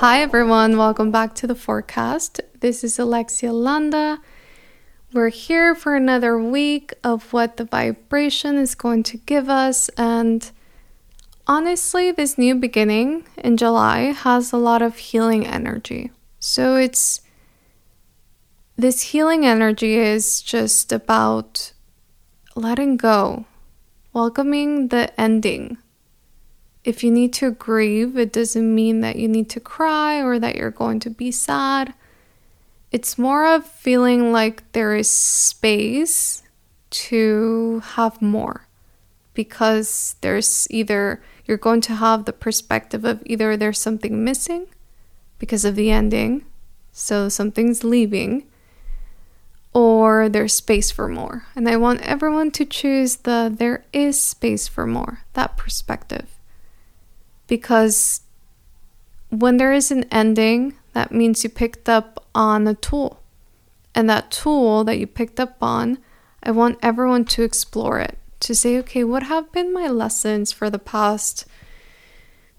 Hi, everyone. Welcome back to the forecast. This is Alexia Landa. We're here for another week of what the vibration is going to give us. And honestly, this new beginning in July has a lot of healing energy. So it's this healing energy is just about letting go, welcoming the ending if you need to grieve, it doesn't mean that you need to cry or that you're going to be sad. It's more of feeling like there is space to have more because there's either you're going to have the perspective of either there's something missing because of the ending, so something's leaving, or there's space for more. And I want everyone to choose the there is space for more, that perspective because when there is an ending, that means you picked up on a tool. And that tool that you picked up on, I want everyone to explore it, to say, okay, what have been my lessons for the past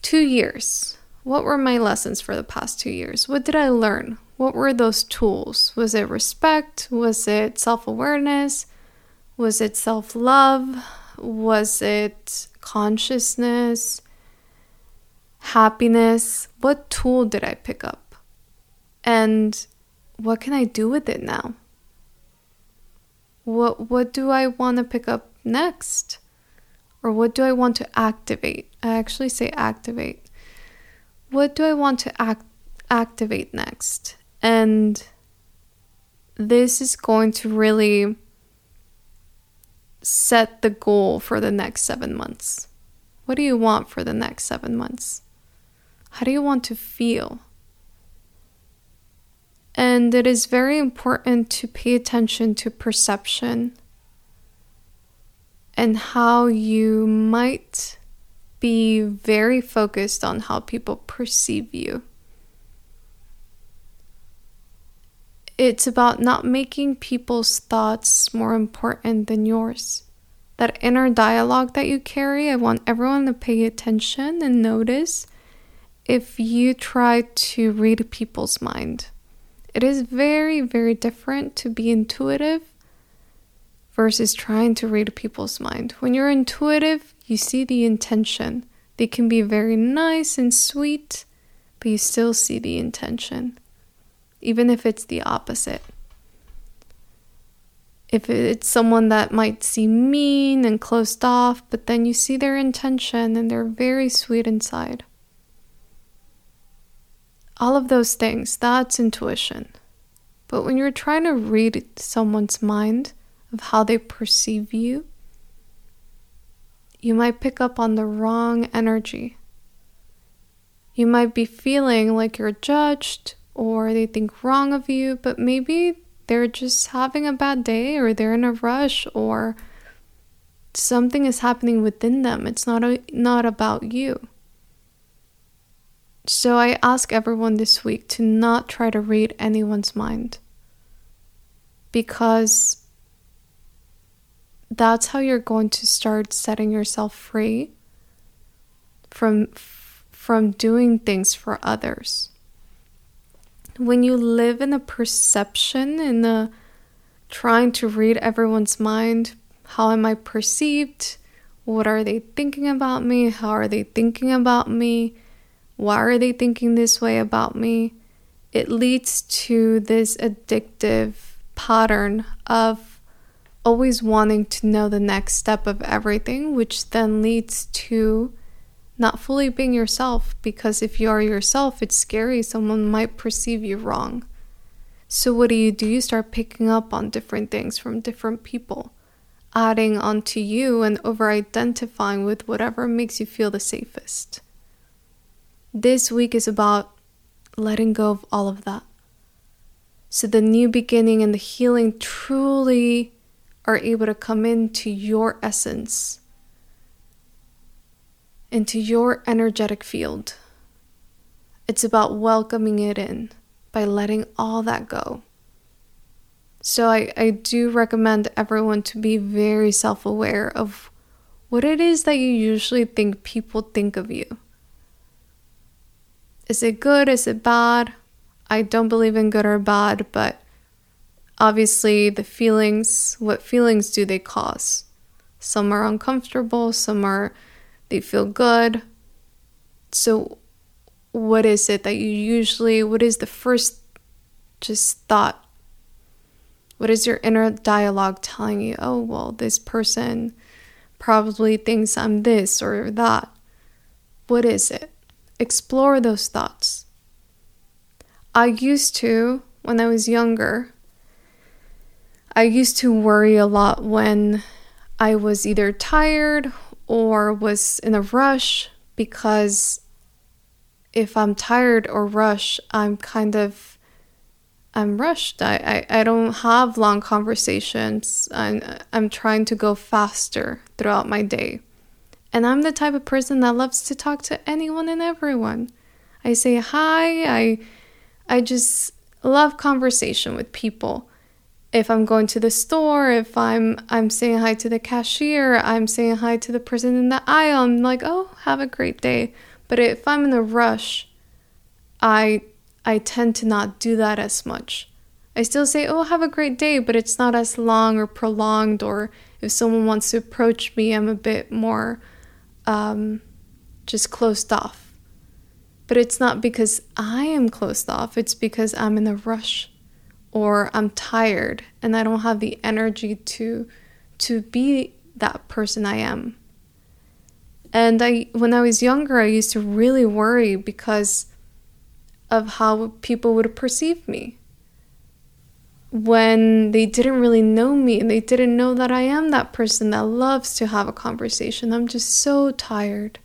two years? What were my lessons for the past two years? What did I learn? What were those tools? Was it respect? Was it self awareness? Was it self love? Was it consciousness? Happiness, what tool did I pick up? And what can I do with it now? What what do I want to pick up next? Or what do I want to activate? I actually say activate. What do I want to act activate next? And this is going to really set the goal for the next 7 months. What do you want for the next 7 months? How do you want to feel? And it is very important to pay attention to perception and how you might be very focused on how people perceive you. It's about not making people's thoughts more important than yours. That inner dialogue that you carry, I want everyone to pay attention and notice if you try to read people's mind. It is very, very different to be intuitive versus trying to read people's mind. When you're intuitive, you see the intention. They can be very nice and sweet, but you still see the intention, even if it's the opposite. If it's someone that might seem mean and closed off, but then you see their intention and they're very sweet inside. All of those things, that's intuition. But when you're trying to read someone's mind of how they perceive you, you might pick up on the wrong energy. You might be feeling like you're judged or they think wrong of you, but maybe they're just having a bad day or they're in a rush or something is happening within them. It's not a, not about you. So I ask everyone this week to not try to read anyone's mind because that's how you're going to start setting yourself free from from doing things for others. When you live in a perception in a trying to read everyone's mind, how am I perceived? What are they thinking about me? How are they thinking about me? Why are they thinking this way about me? It leads to this addictive pattern of always wanting to know the next step of everything, which then leads to not fully being yourself because if you are yourself, it's scary. Someone might perceive you wrong. So, what do you do? You start picking up on different things from different people, adding onto you and over identifying with whatever makes you feel the safest. This week is about letting go of all of that. So the new beginning and the healing truly are able to come into your essence, into your energetic field. It's about welcoming it in by letting all that go. So I, I do recommend everyone to be very self aware of what it is that you usually think people think of you Is it good? Is it bad? I don't believe in good or bad, but obviously the feelings, what feelings do they cause? Some are uncomfortable, some are they feel good. So what is it that you usually what is the first just thought? What is your inner dialogue telling you? Oh, well, this person probably thinks I'm this or that. What is it? Explore those thoughts. I used to, when I was younger, I used to worry a lot when I was either tired or was in a rush because if I'm tired or rush, I'm kind of I'm rushed. I, I, I don't have long conversations. I'm, I'm trying to go faster throughout my day. And I'm the type of person that loves to talk to anyone and everyone. I say hi. I I just love conversation with people. If I'm going to the store, if I'm I'm saying hi to the cashier, I'm saying hi to the person in the aisle, I'm like, "Oh, have a great day." But if I'm in a rush, I I tend to not do that as much. I still say, oh, have a great day, but it's not as long or prolonged. Or if someone wants to approach me, I'm a bit more um, just closed off. But it's not because I am closed off, it's because I'm in a rush or I'm tired and I don't have the energy to to be that person I am. And I when I was younger, I used to really worry because of how people would perceive me when they didn't really know me and they didn't know that I am that person that loves to have a conversation. I'm just so tired.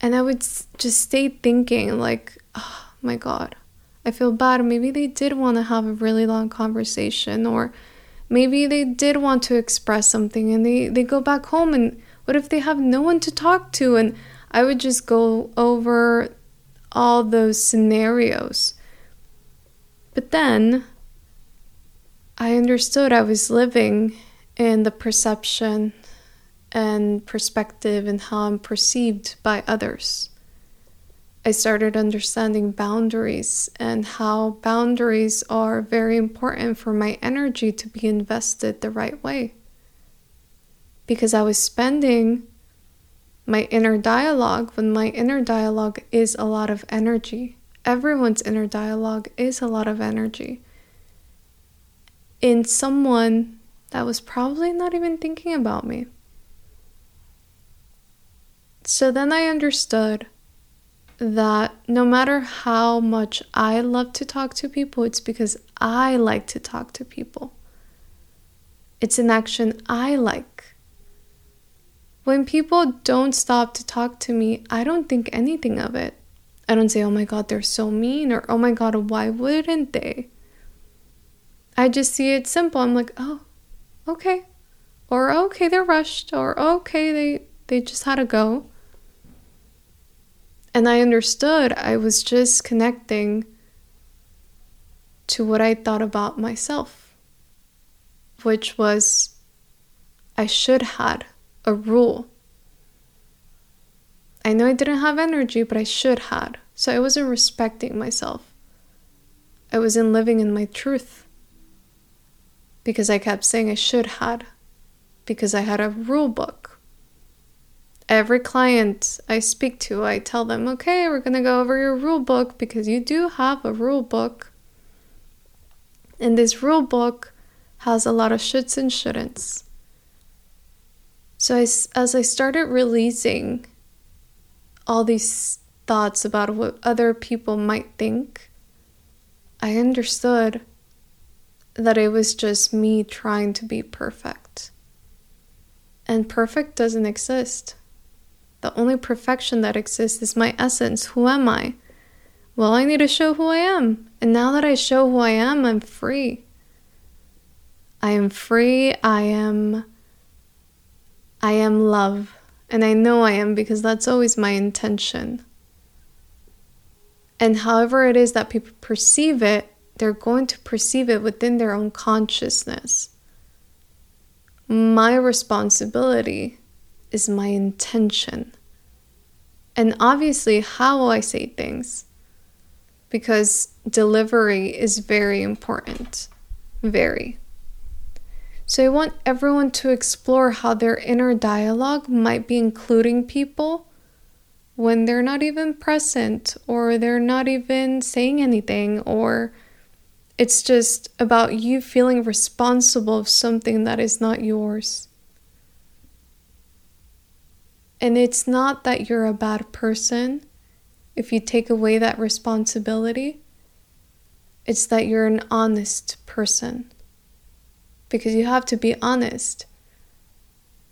And I would just stay thinking, like, oh my God, I feel bad. Maybe they did want to have a really long conversation, or maybe they did want to express something and they, they go back home. And what if they have no one to talk to? And I would just go over all those scenarios. But then I understood I was living in the perception and perspective and how I'm perceived by others. I started understanding boundaries and how boundaries are very important for my energy to be invested the right way. Because I was spending my inner dialogue when my inner dialogue is a lot of energy. Everyone's inner dialogue is a lot of energy. In someone that was probably not even thinking about me. So then I understood that no matter how much I love to talk to people, it's because I like to talk to people. It's an action I like. When people don't stop to talk to me, I don't think anything of it. I don't say, oh my God, they're so mean, or oh my God, why wouldn't they? I just see it simple. I'm like, oh, okay. Or okay, they're rushed, or okay, they, they just had to go. And I understood I was just connecting to what I thought about myself, which was I should had a rule. I know I didn't have energy, but I should had. So I wasn't respecting myself. I wasn't living in my truth. Because I kept saying I should had. Because I had a rule book. Every client I speak to, I tell them, okay, we're going to go over your rule book because you do have a rule book. And this rule book has a lot of shoulds and shouldn'ts. So, I, as I started releasing all these thoughts about what other people might think, I understood that it was just me trying to be perfect. And perfect doesn't exist. The only perfection that exists is my essence. Who am I? Well, I need to show who I am. And now that I show who I am, I'm free. I am free. I am I am love. And I know I am because that's always my intention. And however it is that people perceive it, they're going to perceive it within their own consciousness. My responsibility is my intention. And obviously, how I say things? Because delivery is very important. Very. So I want everyone to explore how their inner dialogue might be including people when they're not even present or they're not even saying anything or it's just about you feeling responsible of something that is not yours. And it's not that you're a bad person if you take away that responsibility, it's that you're an honest person. Because you have to be honest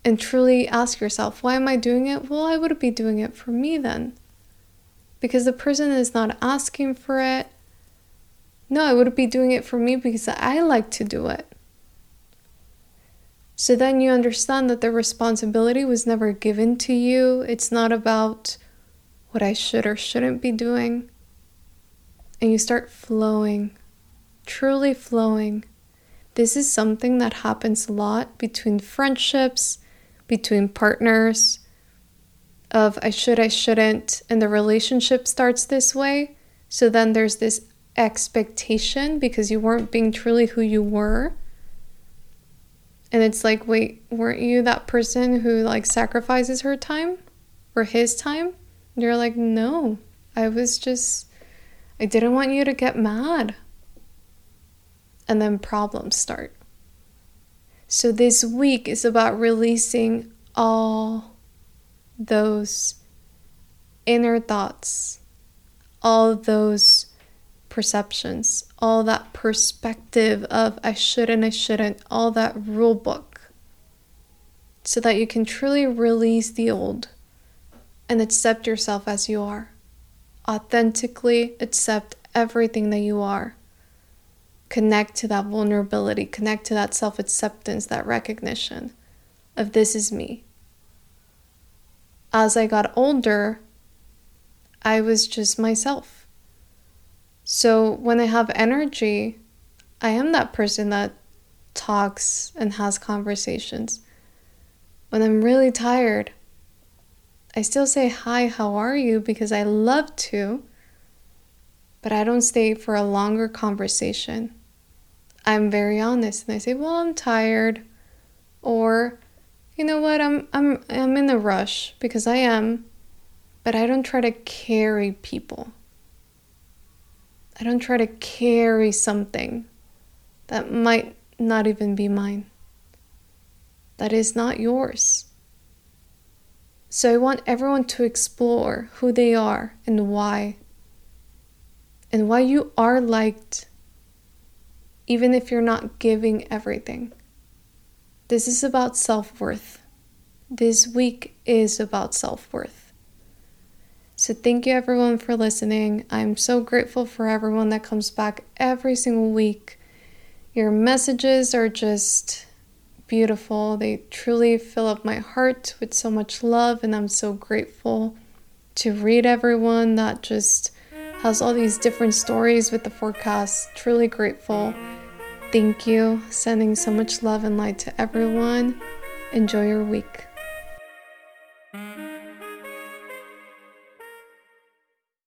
and truly ask yourself, why am I doing it? Well, I would be doing it for me then. Because the person is not asking for it. No, I would be doing it for me because I like to do it. So then you understand that the responsibility was never given to you. It's not about what I should or shouldn't be doing. And you start flowing, truly flowing. This is something that happens a lot between friendships, between partners, of I should, I shouldn't, and the relationship starts this way. So then there's this expectation because you weren't being truly who you were and it's like, wait, weren't you that person who like sacrifices her time or his time? And you're like, no, I was just, I didn't want you to get mad. And then problems start. So this week is about releasing all those inner thoughts, all those perceptions, all that perspective of I should and I shouldn't, all that rule book, so that you can truly release the old and accept yourself as you are. Authentically accept everything that you are. Connect to that vulnerability, connect to that self acceptance, that recognition of this is me. As I got older, I was just myself. So when I have energy, I am that person that talks and has conversations. When I'm really tired, I still say, Hi, how are you? because I love to, but I don't stay for a longer conversation. I'm very honest and I say, Well, I'm tired. Or, you know what, I'm, I'm, I'm in a rush because I am, but I don't try to carry people. I don't try to carry something that might not even be mine, that is not yours. So I want everyone to explore who they are and why, and why you are liked, even if you're not giving everything. This is about self worth. This week is about self worth. So, thank you everyone for listening. I'm so grateful for everyone that comes back every single week. Your messages are just beautiful. They truly fill up my heart with so much love, and I'm so grateful to read everyone that just has all these different stories with the forecast. Truly grateful. Thank you. Sending so much love and light to everyone. Enjoy your week.